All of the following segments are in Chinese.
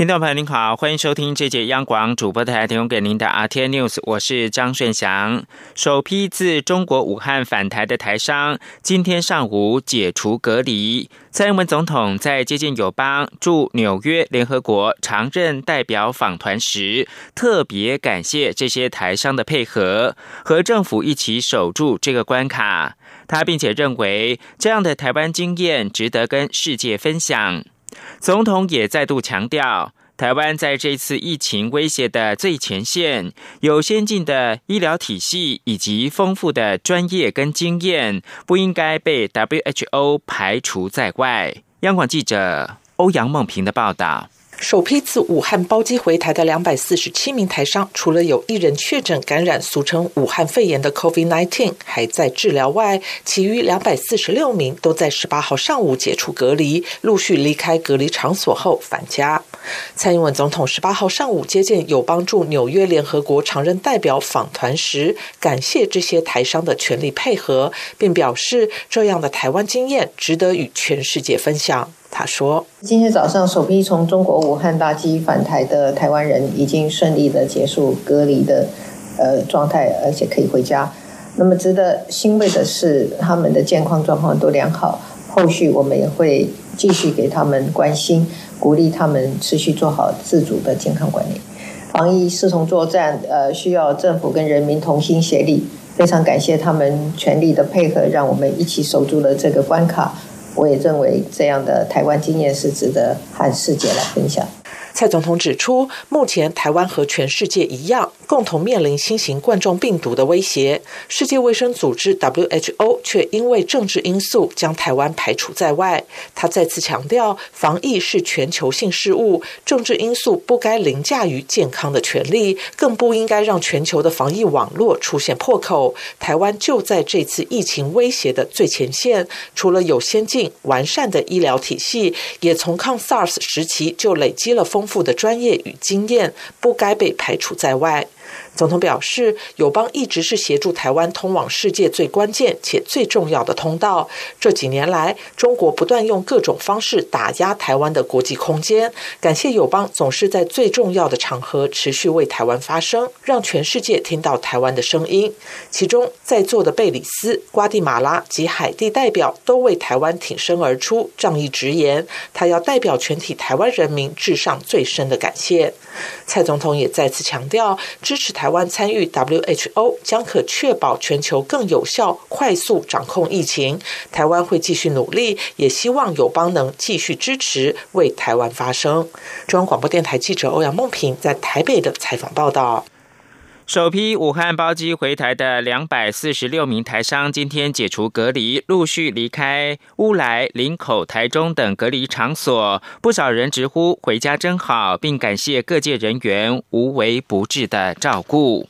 听众朋友您好，欢迎收听这节央广主播台提供给您的 RT News，我是张顺祥。首批自中国武汉返台的台商，今天上午解除隔离。蔡英文总统在接见友邦驻纽约联合国常任代表访团时，特别感谢这些台商的配合，和政府一起守住这个关卡。他并且认为，这样的台湾经验值得跟世界分享。总统也再度强调，台湾在这次疫情威胁的最前线，有先进的医疗体系以及丰富的专业跟经验，不应该被 WHO 排除在外。央广记者欧阳梦平的报道。首批自武汉包机回台的两百四十七名台商，除了有一人确诊感染俗称武汉肺炎的 COVID-19 还在治疗外，其余两百四十六名都在十八号上午解除隔离，陆续离开隔离场所后返家。蔡英文总统十八号上午接见有帮助纽约联合国常任代表访团时，感谢这些台商的全力配合，并表示这样的台湾经验值得与全世界分享。他说：“今天早上首批从中国武汉大机返台的台湾人已经顺利的结束隔离的呃状态，而且可以回家。那么值得欣慰的是，他们的健康状况都良好。后续我们也会继续给他们关心，鼓励他们持续做好自主的健康管理。防疫视同作战，呃，需要政府跟人民同心协力。非常感谢他们全力的配合，让我们一起守住了这个关卡。”我也认为这样的台湾经验是值得和世界来分享。蔡总统指出，目前台湾和全世界一样，共同面临新型冠状病毒的威胁。世界卫生组织 （WHO） 却因为政治因素将台湾排除在外。他再次强调，防疫是全球性事务，政治因素不该凌驾于健康的权利，更不应该让全球的防疫网络出现破口。台湾就在这次疫情威胁的最前线，除了有先进完善的医疗体系，也从抗 SARS 时期就累积了丰。富的专业与经验不该被排除在外。总统表示，友邦一直是协助台湾通往世界最关键且最重要的通道。这几年来，中国不断用各种方式打压台湾的国际空间。感谢友邦总是在最重要的场合持续为台湾发声，让全世界听到台湾的声音。其中，在座的贝里斯、瓜地马拉及海地代表都为台湾挺身而出，仗义直言，他要代表全体台湾人民致上最深的感谢。蔡总统也再次强调，支持台湾参与 WHO 将可确保全球更有效、快速掌控疫情。台湾会继续努力，也希望友邦能继续支持，为台湾发声。中央广播电台记者欧阳梦平在台北的采访报道。首批武汉包机回台的两百四十六名台商，今天解除隔离，陆续离开乌来、林口、台中等隔离场所。不少人直呼“回家真好”，并感谢各界人员无微不至的照顾。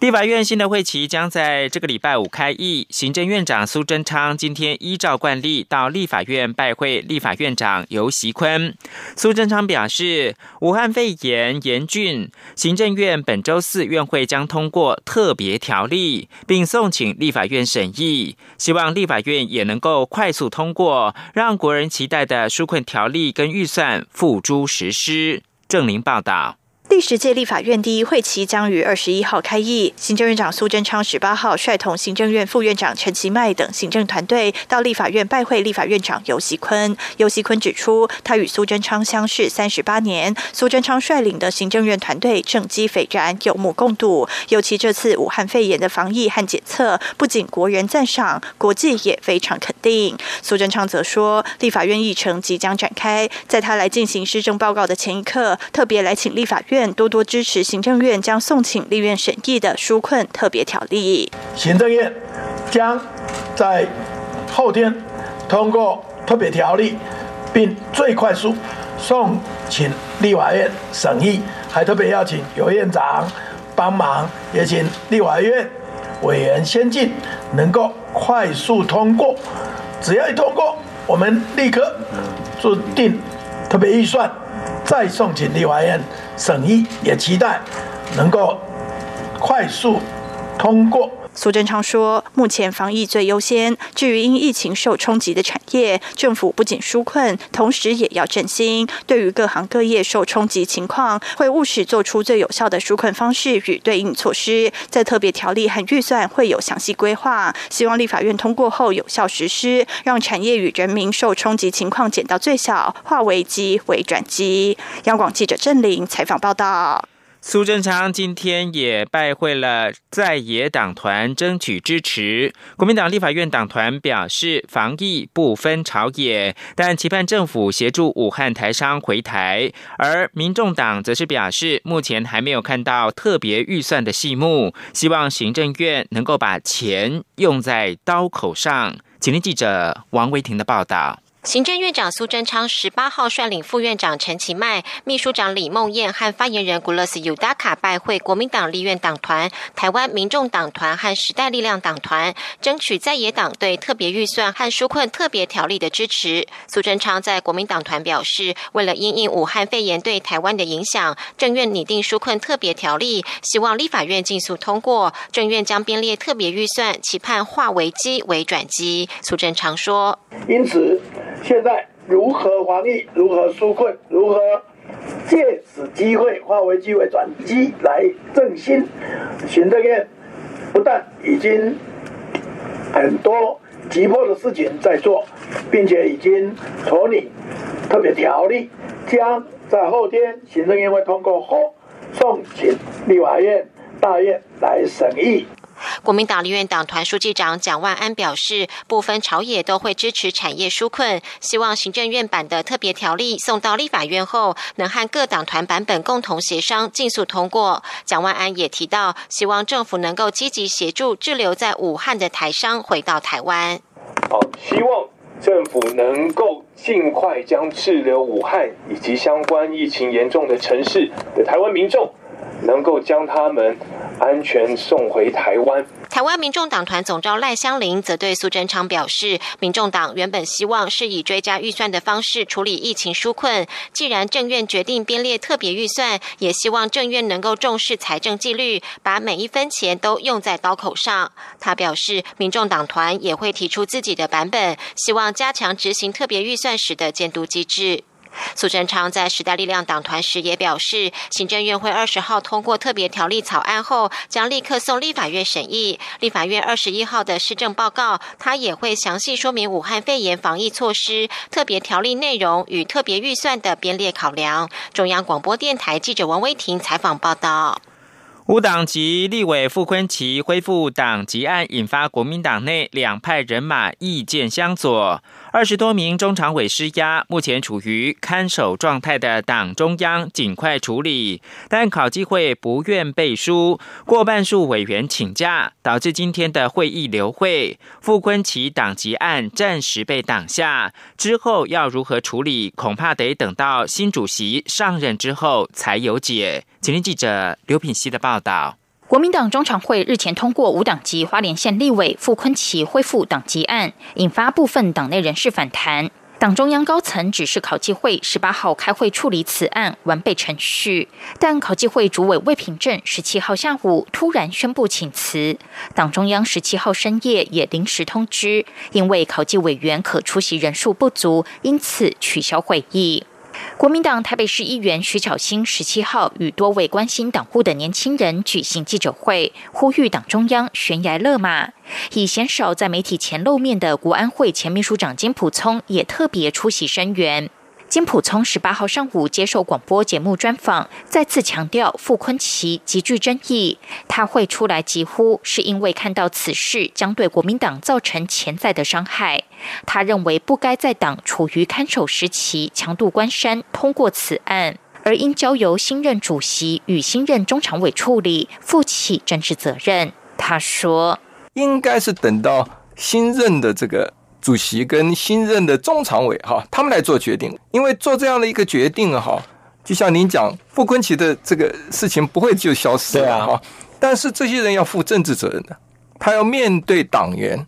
立法院新的会期将在这个礼拜五开议。行政院长苏贞昌今天依照惯例到立法院拜会立法院长游锡坤。苏贞昌表示，武汉肺炎严峻，行政院本周四院会将通过特别条例，并送请立法院审议。希望立法院也能够快速通过，让国人期待的纾困条例跟预算付诸实施。郑林报道。第十届立法院第一会期将于二十一号开议，行政院长苏贞昌十八号率同行政院副院长陈其迈等行政团队到立法院拜会立法院长游锡坤。游锡坤指出，他与苏贞昌相识三十八年，苏贞昌率领的行政院团队政绩斐然，有目共睹。尤其这次武汉肺炎的防疫和检测，不仅国人赞赏，国际也非常肯定。苏贞昌则说，立法院议程即将展开，在他来进行施政报告的前一刻，特别来请立法院。多多支持行政院将送请立院审议的纾困特别条例。行政院将在后天通过特别条例，并最快速送请立法院审议，还特别邀请游院长帮忙，也请立法院委员先进，能够快速通过。只要一通过，我们立刻制定特别预算。再送请立法院审议，也期待能够快速通过。苏贞昌说：“目前防疫最优先，至于因疫情受冲击的产业，政府不仅纾困，同时也要振兴。对于各行各业受冲击情况，会务实做出最有效的纾困方式与对应措施，在特别条例和预算会有详细规划。希望立法院通过后有效实施，让产业与人民受冲击情况减到最小，化危机为转机。”央广记者郑玲采访报道。苏贞昌今天也拜会了在野党团，争取支持。国民党立法院党团表示，防疫不分朝野，但期盼政府协助武汉台商回台。而民众党则是表示，目前还没有看到特别预算的细目，希望行政院能够把钱用在刀口上。请听记者王维婷的报道。行政院长苏贞昌十八号率领副院长陈其迈、秘书长李梦燕和发言人古勒斯尤达卡拜会国民党立院党团、台湾民众党团和时代力量党团，争取在野党对特别预算和纾困特别条例的支持。苏贞昌在国民党团表示，为了因应武汉肺炎对台湾的影响，政院拟定纾困特别条例，希望立法院尽速通过。政院将编列特别预算，期盼化危机为转机。苏贞昌说：“因此。”现在如何防疫？如何纾困？如何借此机会化为机会转机来振兴？行政院不但已经很多急迫的事情在做，并且已经处理特别条例，将在后天行政院会通过后送请立法院大院来审议。国民党立院党团书记长蒋万安表示，部分朝野都会支持产业纾困，希望行政院版的特别条例送到立法院后，能和各党团版本共同协商，尽速通过。蒋万安也提到，希望政府能够积极协助滞留在武汉的台商回到台湾。好，希望政府能够尽快将滞留武汉以及相关疫情严重的城市的台湾民众。能够将他们安全送回台湾。台湾民众党团总召赖香林则对苏贞昌表示，民众党原本希望是以追加预算的方式处理疫情纾困，既然政院决定编列特别预算，也希望政院能够重视财政纪律，把每一分钱都用在刀口上。他表示，民众党团也会提出自己的版本，希望加强执行特别预算时的监督机制。苏贞昌在时代力量党团时也表示，行政院会二十号通过特别条例草案后，将立刻送立法院审议。立法院二十一号的施政报告，他也会详细说明武汉肺炎防疫措施、特别条例内容与特别预算的编列考量。中央广播电台记者王威婷采访报道。无党籍立委傅昆奇恢复党籍案，引发国民党内两派人马意见相左。二十多名中常委施压，目前处于看守状态的党中央尽快处理，但考纪会不愿背书，过半数委员请假，导致今天的会议流会。傅昆奇党籍案暂时被挡下，之后要如何处理，恐怕得等到新主席上任之后才有解。请听记者刘品熙的报道。国民党中常会日前通过无党籍花莲县立委傅昆奇恢复党籍案，引发部分党内人士反弹。党中央高层指示考纪会十八号开会处理此案，完备程序。但考纪会主委魏平正十七号下午突然宣布请辞，党中央十七号深夜也临时通知，因为考纪委员可出席人数不足，因此取消会议。国民党台北市议员徐巧芯十七号与多位关心党务的年轻人举行记者会，呼吁党中央悬崖勒马。以鲜少在媒体前露面的国安会前秘书长金普聪也特别出席声援。金普聪十八号上午接受广播节目专访，再次强调傅昆奇极具争议，他会出来疾呼，是因为看到此事将对国民党造成潜在的伤害。他认为不该在党处于看守时期强渡关山通过此案，而应交由新任主席与新任中常委处理，负起政治责任。他说：“应该是等到新任的这个。”主席跟新任的中常委哈，他们来做决定，因为做这样的一个决定哈，就像您讲，傅昆奇的这个事情不会就消失了哈，但是这些人要负政治责任的，他要面对党员，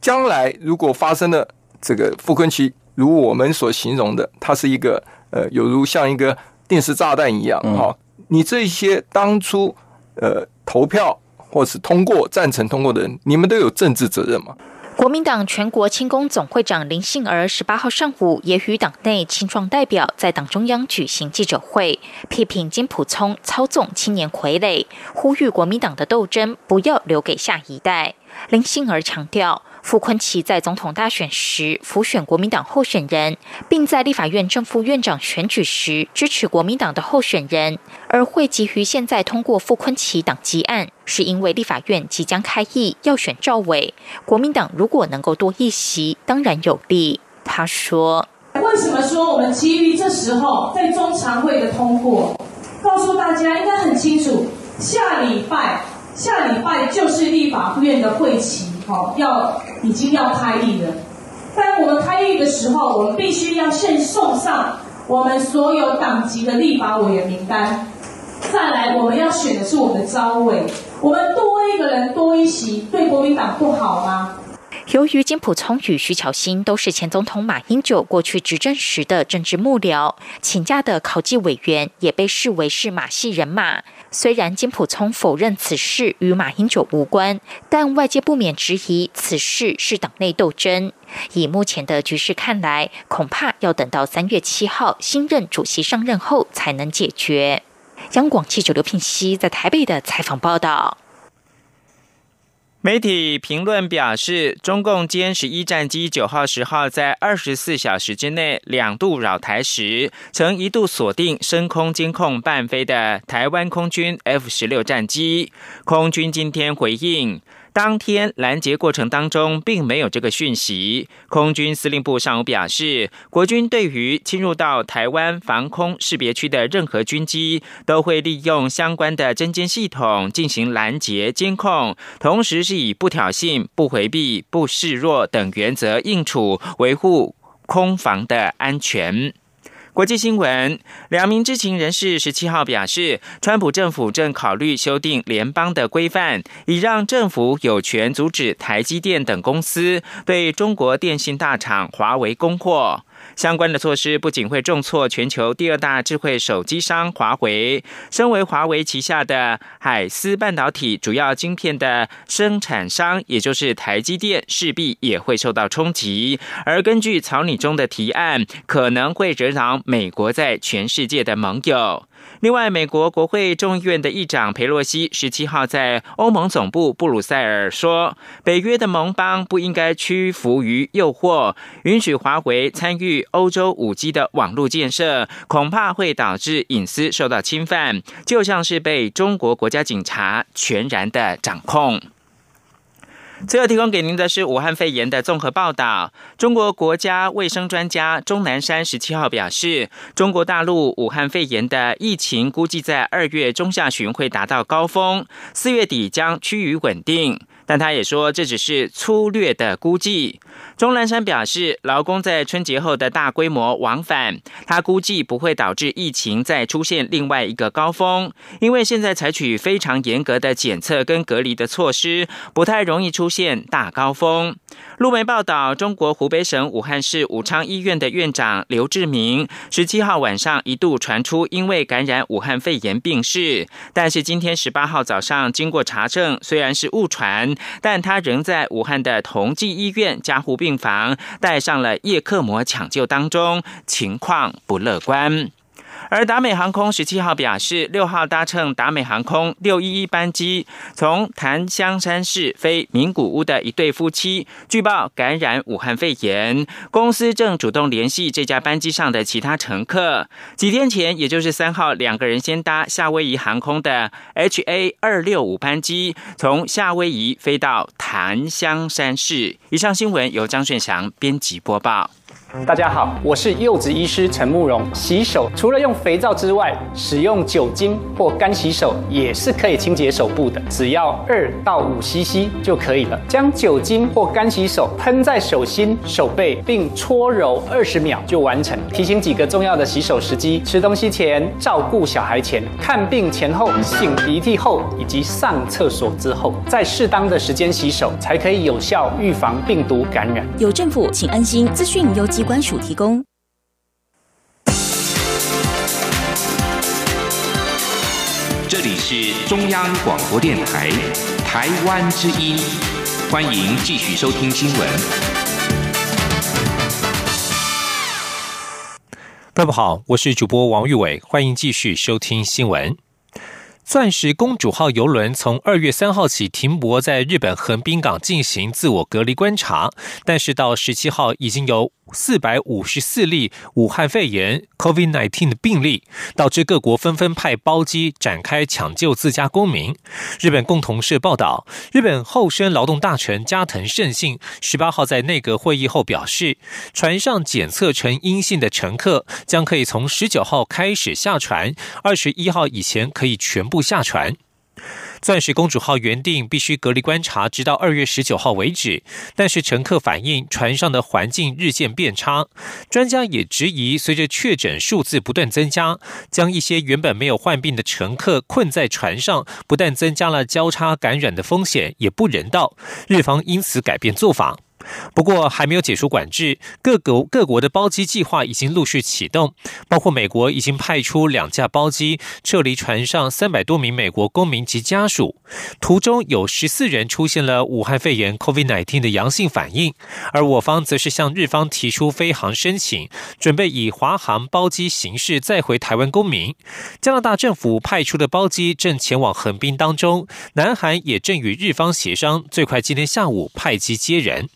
将来如果发生了这个傅昆奇如我们所形容的，他是一个呃，有如像一个定时炸弹一样，哈，你这些当初呃投票或是通过赞成通过的人，你们都有政治责任吗？国民党全国青工总会长林幸儿十八号上午也与党内青壮代表在党中央举行记者会，批评金普聪操纵青年傀儡，呼吁国民党的斗争不要留给下一代。林幸儿强调。傅昆奇在总统大选时辅选国民党候选人，并在立法院正副院长选举时支持国民党的候选人，而会急于现在通过傅昆奇党籍案，是因为立法院即将开议要选赵伟，国民党如果能够多一席，当然有利。他说：“为什么说我们急于这时候在中常会的通过？告诉大家应该很清楚，下礼拜下礼拜就是立法院的会期。”好，要已经要开议了。但我们开议的时候，我们必须要先送上我们所有党籍的立法委员名单。再来，我们要选的是我们的招委。我们多一个人多一席，对国民党不好吗？由于金普聪与徐巧芯都是前总统马英九过去执政时的政治幕僚，请假的考纪委员也被视为是马系人马。虽然金普聪否认此事与马英九无关，但外界不免质疑此事是党内斗争。以目前的局势看来，恐怕要等到三月七号新任主席上任后才能解决。央广记者刘聘熙在台北的采访报道。媒体评论表示，中共歼十一战机九号、十号在二十四小时之内两度扰台时，曾一度锁定升空监控伴飞的台湾空军 F 十六战机。空军今天回应。当天拦截过程当中，并没有这个讯息。空军司令部上午表示，国军对于侵入到台湾防空识别区的任何军机，都会利用相关的侦监系统进行拦截监控，同时是以不挑衅、不回避、不示弱等原则应处，维护空防的安全。国际新闻：两名知情人士十七号表示，川普政府正考虑修订联邦的规范，以让政府有权阻止台积电等公司对中国电信大厂华为供货。相关的措施不仅会重挫全球第二大智慧手机商华为，身为华为旗下的海思半导体主要晶片的生产商，也就是台积电，势必也会受到冲击。而根据草拟中的提案，可能会惹恼美国在全世界的盟友。另外，美国国会众议院的议长佩洛西十七号在欧盟总部布鲁塞尔说，北约的盟邦不应该屈服于诱惑，允许华为参与欧洲五 G 的网络建设，恐怕会导致隐私受到侵犯，就像是被中国国家警察全然的掌控。最后提供给您的是武汉肺炎的综合报道。中国国家卫生专家钟南山十七号表示，中国大陆武汉肺炎的疫情估计在二月中下旬会达到高峰，四月底将趋于稳定。但他也说，这只是粗略的估计。钟南山表示，劳工在春节后的大规模往返，他估计不会导致疫情再出现另外一个高峰，因为现在采取非常严格的检测跟隔离的措施，不太容易出现大高峰。路媒报道，中国湖北省武汉市武昌医院的院长刘志明，十七号晚上一度传出因为感染武汉肺炎病逝，但是今天十八号早上经过查证，虽然是误传，但他仍在武汉的同济医院加护病房带上了叶克膜抢救当中，情况不乐观。而达美航空十七号表示，六号搭乘达美航空六一一班机从檀香山市飞名古屋的一对夫妻，据报感染武汉肺炎。公司正主动联系这架班机上的其他乘客。几天前，也就是三号，两个人先搭夏威夷航空的 HA 二六五班机，从夏威夷飞到檀香山市。以上新闻由张顺祥编辑播报。大家好，我是柚子医师陈慕容。洗手除了用肥皂之外，使用酒精或干洗手也是可以清洁手部的，只要二到五 CC 就可以了。将酒精或干洗手喷在手心、手背，并搓揉二十秒就完成。提醒几个重要的洗手时机：吃东西前、照顾小孩前、看病前后、擤鼻涕后以及上厕所之后，在适当的时间洗手，才可以有效预防病毒感染。有政府，请安心。资讯由关署提供。这里是中央广播电台台湾之音，欢迎继续收听新闻。各位好，我是主播王玉伟，欢迎继续收听新闻。钻石公主号邮轮从二月三号起停泊在日本横滨港进行自我隔离观察，但是到十七号已经有。四百五十四例武汉肺炎 （COVID-19） 的病例，导致各国纷纷派包机展开抢救自家公民。日本共同社报道，日本厚生劳动大臣加藤胜信十八号在内阁会议后表示，船上检测呈阴性的乘客将可以从十九号开始下船，二十一号以前可以全部下船。钻石公主号原定必须隔离观察，直到二月十九号为止。但是乘客反映船上的环境日渐变差，专家也质疑，随着确诊数字不断增加，将一些原本没有患病的乘客困在船上，不但增加了交叉感染的风险，也不人道。日方因此改变做法。不过还没有解除管制，各国各国的包机计划已经陆续启动，包括美国已经派出两架包机撤离船上三百多名美国公民及家属，途中有十四人出现了武汉肺炎 （COVID-19） 的阳性反应，而我方则是向日方提出飞航申请，准备以华航包机形式再回台湾公民。加拿大政府派出的包机正前往横滨当中，南韩也正与日方协商，最快今天下午派机接人。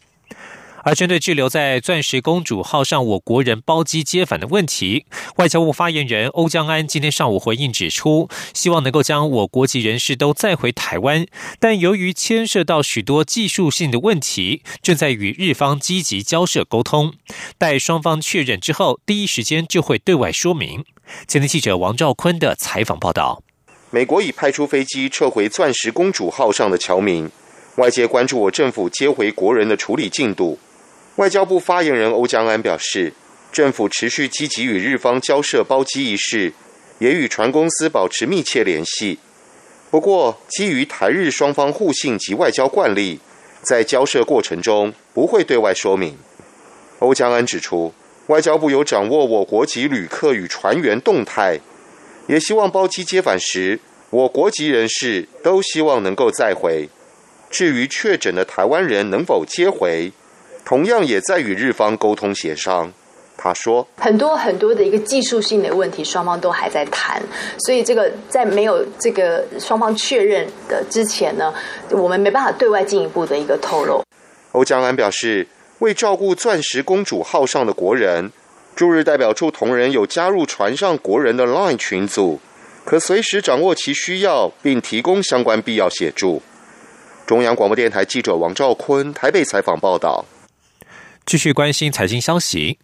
而针对滞留在“钻石公主号”上我国人包机接返的问题，外交部发言人欧江安今天上午回应指出，希望能够将我国籍人士都载回台湾，但由于牵涉到许多技术性的问题，正在与日方积极交涉沟通，待双方确认之后，第一时间就会对外说明。前天记者王兆坤的采访报道：美国已派出飞机撤回“钻石公主号”上的侨民，外界关注我政府接回国人的处理进度。外交部发言人欧江安表示，政府持续积极与日方交涉包机一事，也与船公司保持密切联系。不过，基于台日双方互信及外交惯例，在交涉过程中不会对外说明。欧江安指出，外交部有掌握我国籍旅客与船员动态，也希望包机接返时，我国籍人士都希望能够再回。至于确诊的台湾人能否接回？同样也在与日方沟通协商。他说：“很多很多的一个技术性的问题，双方都还在谈，所以这个在没有这个双方确认的之前呢，我们没办法对外进一步的一个透露。”欧江安表示，为照顾“钻石公主号”上的国人，驻日代表处同仁有加入船上国人的 LINE 群组，可随时掌握其需要，并提供相关必要协助。中央广播电台记者王兆坤台北采访报道。继续关心财经消息。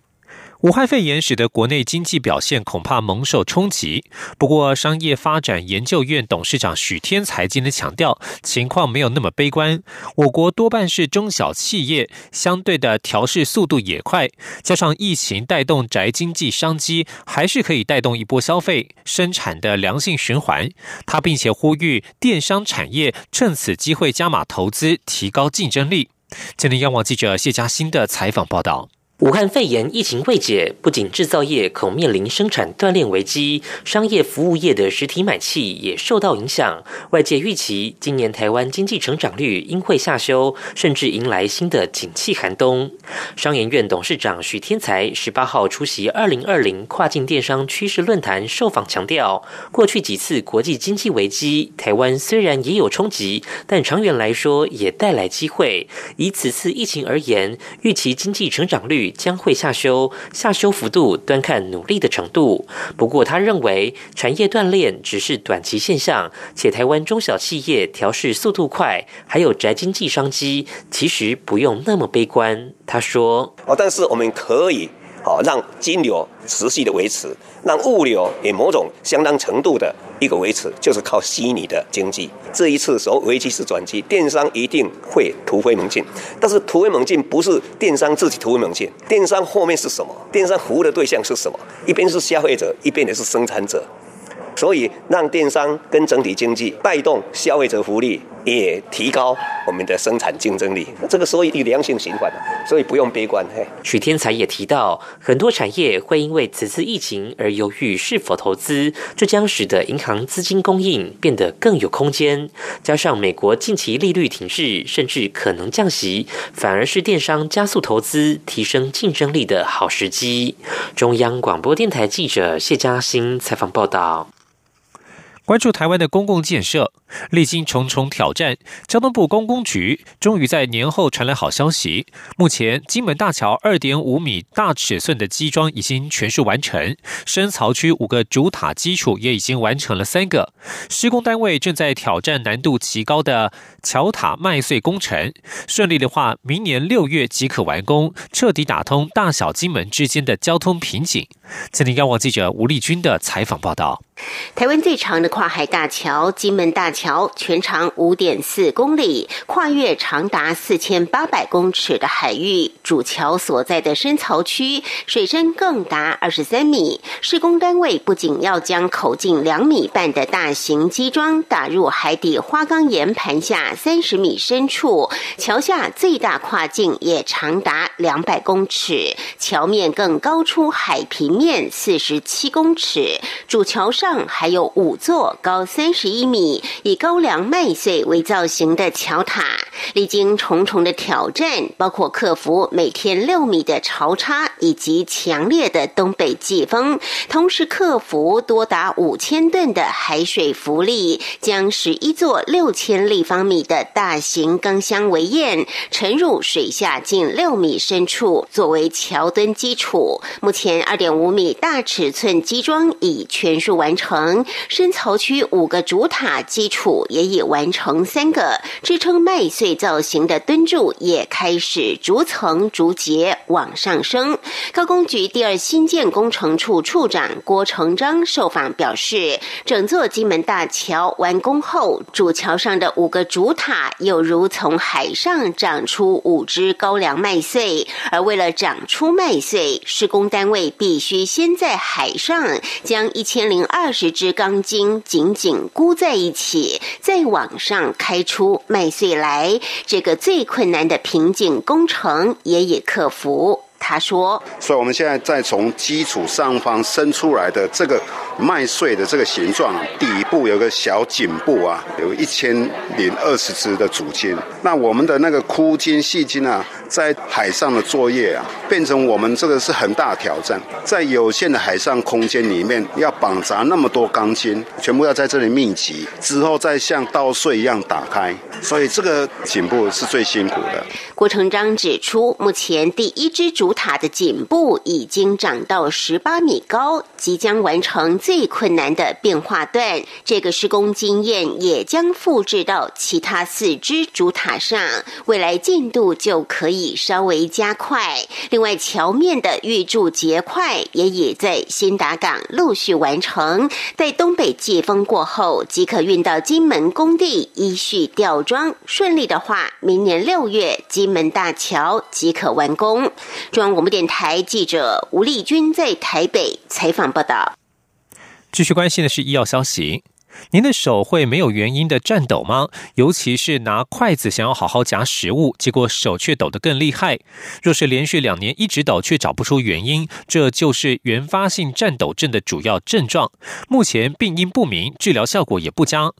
武汉肺炎使得国内经济表现恐怕蒙受冲击。不过，商业发展研究院董事长许天才今天强调，情况没有那么悲观。我国多半是中小企业，相对的调试速度也快，加上疫情带动宅经济商机，还是可以带动一波消费生产的良性循环。他并且呼吁电商产业趁此机会加码投资，提高竞争力。今天央网记者谢佳欣的采访报道。武汉肺炎疫情未解，不仅制造业恐面临生产断链危机，商业服务业的实体买气也受到影响。外界预期，今年台湾经济成长率应会下修，甚至迎来新的景气寒冬。商研院董事长许天才十八号出席二零二零跨境电商趋势论坛受访，强调，过去几次国际经济危机，台湾虽然也有冲击，但长远来说也带来机会。以此次疫情而言，预期经济成长率。将会下修，下修幅度端看努力的程度。不过，他认为产业锻炼只是短期现象，且台湾中小企业调试速度快，还有宅经济商机，其实不用那么悲观。他说：“哦，但是我们可以。”好，让金流持续的维持，让物流也某种相当程度的一个维持，就是靠虚拟的经济。这一次所危机是转机，电商一定会突飞猛进。但是突飞猛进不是电商自己突飞猛进，电商后面是什么？电商服务的对象是什么？一边是消费者，一边也是生产者。所以让电商跟整体经济带动消费者福利，也提高我们的生产竞争力。这个时候一良性循环所以不用悲观。许天才也提到，很多产业会因为此次疫情而犹豫是否投资，这将使得银行资金供应变得更有空间。加上美国近期利率停滞，甚至可能降息，反而是电商加速投资、提升竞争力的好时机。中央广播电台记者谢嘉欣采访报道。关注台湾的公共建设，历经重重挑战，交通部公共局终于在年后传来好消息。目前，金门大桥二点五米大尺寸的基桩已经全数完成，深槽区五个主塔基础也已经完成了三个。施工单位正在挑战难度极高的桥塔麦穗工程，顺利的话，明年六月即可完工，彻底打通大小金门之间的交通瓶颈。今天，央广记者吴丽君的采访报道。台湾最长的跨海大桥——金门大桥，全长五点四公里，跨越长达四千八百公尺的海域。主桥所在的深槽区，水深更达二十三米。施工单位不仅要将口径两米半的大型基桩打入海底花岗岩盘下三十米深处，桥下最大跨径也长达两百公尺，桥面更高出海平面四十七公尺。主桥上。还有五座高三十一米、以高粱麦穗为造型的桥塔，历经重重的挑战，包括克服每天六米的潮差以及强烈的东北季风，同时克服多达五千吨的海水浮力，将十一座六千立方米的大型钢箱围堰沉入水下近六米深处，作为桥墩基础。目前二点五米大尺寸基桩已全数完。成深槽区五个主塔基础也已完成三个，支撑麦穗造型的墩柱也开始逐层逐节往上升。高工局第二新建工程处处长郭成章受访表示，整座金门大桥完工后，主桥上的五个主塔有如从海上长出五只高粱麦穗，而为了长出麦穗，施工单位必须先在海上将一千零二。二十支钢筋紧紧箍在一起，再往上开出麦穗来，这个最困难的瓶颈工程也已克服。他说：“所以我们现在再从基础上方伸出来的这个麦穗的这个形状，底部有个小颈部啊，有一千零二十只的主筋。那我们的那个枯筋细筋啊。”在海上的作业啊，变成我们这个是很大挑战。在有限的海上空间里面，要绑扎那么多钢筋，全部要在这里密集，之后再像稻穗一样打开，所以这个颈部是最辛苦的。郭成章指出，目前第一支塔的颈部已经长到十八米高，即将完成最困难的变化段。这个施工经验也将复制到其他四支主塔上，未来进度就可以。稍微加快，另外桥面的预铸结块也已在新达港陆续完成，在东北季风过后即可运到金门工地依序吊装。顺利的话，明年六月金门大桥即可完工。央广播电台记者吴丽君在台北采访报道。继续关心的是医药消息。您的手会没有原因的颤抖吗？尤其是拿筷子想要好好夹食物，结果手却抖得更厉害。若是连续两年一直抖却找不出原因，这就是原发性颤抖症的主要症状。目前病因不明，治疗效果也不佳。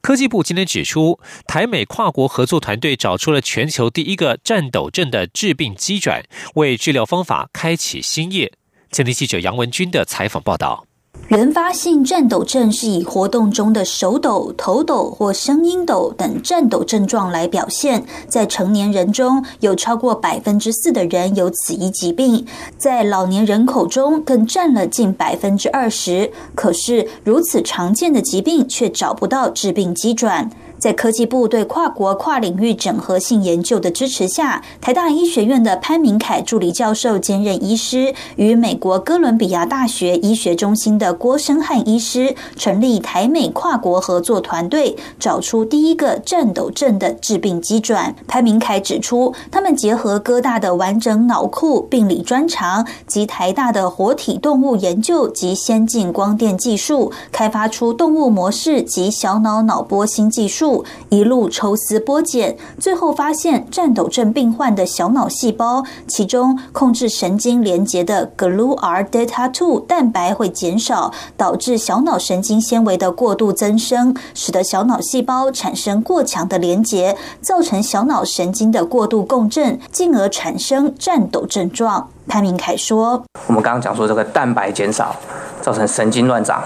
科技部今天指出，台美跨国合作团队找出了全球第一个颤抖症的致病机转，为治疗方法开启新页。前天记者杨文军的采访报道。原发性颤抖症是以活动中的手抖、头抖或声音抖等颤抖症状来表现。在成年人中有超过百分之四的人有此一疾病，在老年人口中更占了近百分之二十。可是如此常见的疾病，却找不到致病机转。在科技部对跨国跨领域整合性研究的支持下，台大医学院的潘明凯助理教授兼任医师，与美国哥伦比亚大学医学中心的郭生汉医师成立台美跨国合作团队，找出第一个颤抖症的致病机转。潘明凯指出，他们结合哥大的完整脑库病理专长及台大的活体动物研究及先进光电技术，开发出动物模式及小脑脑波新技术。一路抽丝剥茧，最后发现战斗症病患的小脑细胞，其中控制神经连接的 GluR delta two 蛋白会减少，导致小脑神经纤维的过度增生，使得小脑细胞产生过强的连接，造成小脑神经的过度共振，进而产生战斗症状。潘明凯说：“我们刚刚讲说这个蛋白减少，造成神经乱长。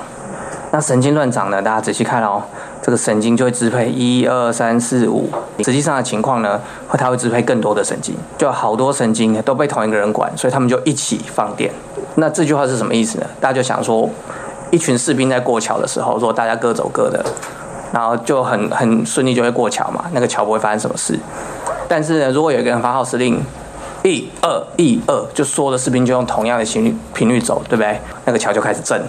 那神经乱长呢？大家仔细看哦，这个神经就会支配一二三四五。实际上的情况呢，会它会支配更多的神经，就好多神经都被同一个人管，所以他们就一起放电。那这句话是什么意思呢？大家就想说，一群士兵在过桥的时候，说大家各走各的，然后就很很顺利就会过桥嘛，那个桥不会发生什么事。但是呢，如果有一个人发号施令。”一二一二，就所有的士兵就用同样的频率频率走，对不对？那个桥就开始震。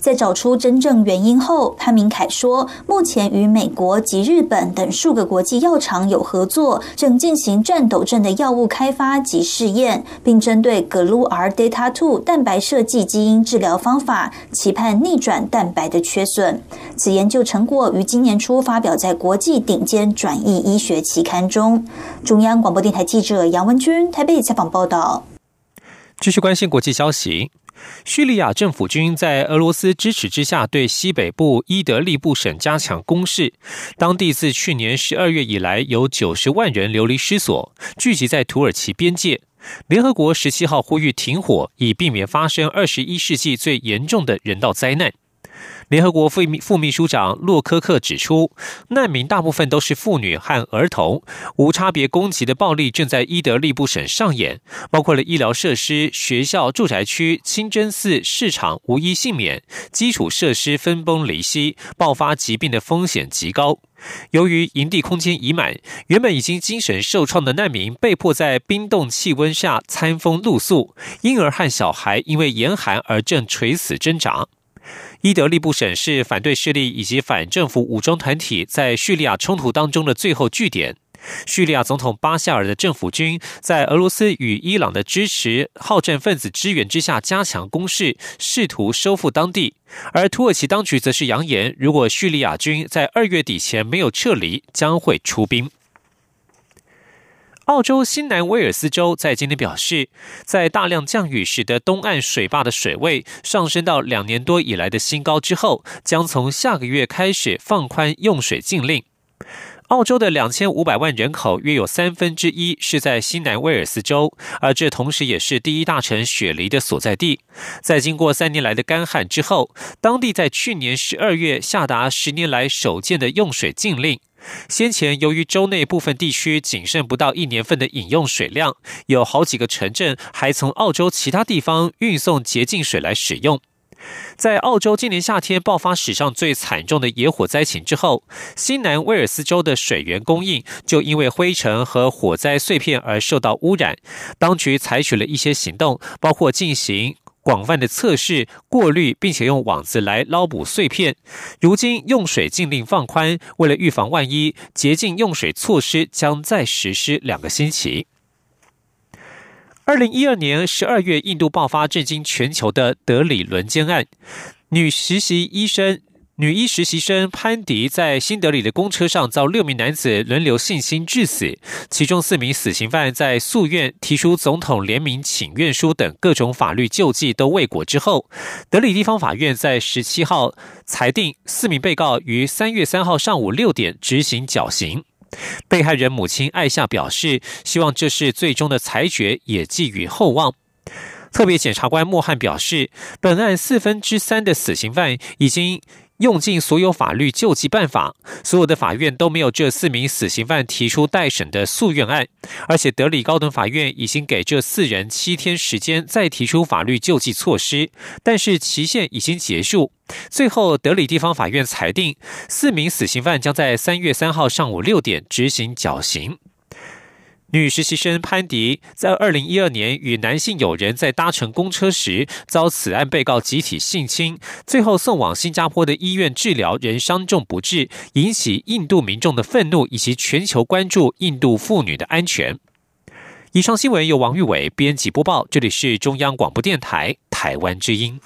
在找出真正原因后，潘明凯说，目前与美国及日本等数个国际药厂有合作，正进行战斗症的药物开发及试验，并针对 glu rdata two 蛋白设计基因治疗方法，期盼逆转蛋白的缺损。此研究成果于今年初发表在国际顶尖转译医学期刊中。中央广播电台记者杨文君台北采访报道。继续关心国际消息。叙利亚政府军在俄罗斯支持之下，对西北部伊德利布省加强攻势。当地自去年十二月以来，有九十万人流离失所，聚集在土耳其边界。联合国十七号呼吁停火，以避免发生二十一世纪最严重的人道灾难。联合国副秘副秘书长洛科克指出，难民大部分都是妇女和儿童，无差别攻击的暴力正在伊德利布省上演，包括了医疗设施、学校、住宅区、清真寺、市场无一幸免，基础设施分崩离析，爆发疾病的风险极高。由于营地空间已满，原本已经精神受创的难民被迫在冰冻气温下餐风露宿，婴儿和小孩因为严寒而正垂死挣扎。伊德利布省是反对势力以及反政府武装团体在叙利亚冲突当中的最后据点。叙利亚总统巴夏尔的政府军在俄罗斯与伊朗的支持、好战分子支援之下加强攻势，试图收复当地。而土耳其当局则是扬言，如果叙利亚军在二月底前没有撤离，将会出兵。澳洲新南威尔斯州在今天表示，在大量降雨使得东岸水坝的水位上升到两年多以来的新高之后，将从下个月开始放宽用水禁令。澳洲的两千五百万人口约有三分之一是在新南威尔斯州，而这同时也是第一大城雪梨的所在地。在经过三年来的干旱之后，当地在去年十二月下达十年来首见的用水禁令。先前，由于州内部分地区仅剩不到一年份的饮用水量，有好几个城镇还从澳洲其他地方运送洁净水来使用。在澳洲今年夏天爆发史上最惨重的野火灾情之后，新南威尔斯州的水源供应就因为灰尘和火灾碎片而受到污染。当局采取了一些行动，包括进行。广泛的测试、过滤，并且用网子来捞捕碎片。如今用水禁令放宽，为了预防万一，洁净用水措施将再实施两个星期。二零一二年十二月，印度爆发震惊全球的德里轮奸案，女实习医生。女医实习生潘迪在新德里的公车上遭六名男子轮流性侵致死，其中四名死刑犯在诉愿提出总统联名请愿书等各种法律救济都未果之后，德里地方法院在十七号裁定四名被告于三月三号上午六点执行绞刑。被害人母亲艾夏表示，希望这是最终的裁决，也寄予厚望。特别检察官莫汉表示，本案四分之三的死刑犯已经。用尽所有法律救济办法，所有的法院都没有这四名死刑犯提出待审的诉愿案，而且德里高等法院已经给这四人七天时间再提出法律救济措施，但是期限已经结束。最后，德里地方法院裁定，四名死刑犯将在三月三号上午六点执行绞刑。女实习生潘迪在二零一二年与男性友人在搭乘公车时，遭此案被告集体性侵，最后送往新加坡的医院治疗，仍伤重不治，引起印度民众的愤怒以及全球关注印度妇女的安全。以上新闻由王玉伟编辑播报，这里是中央广播电台台湾之音。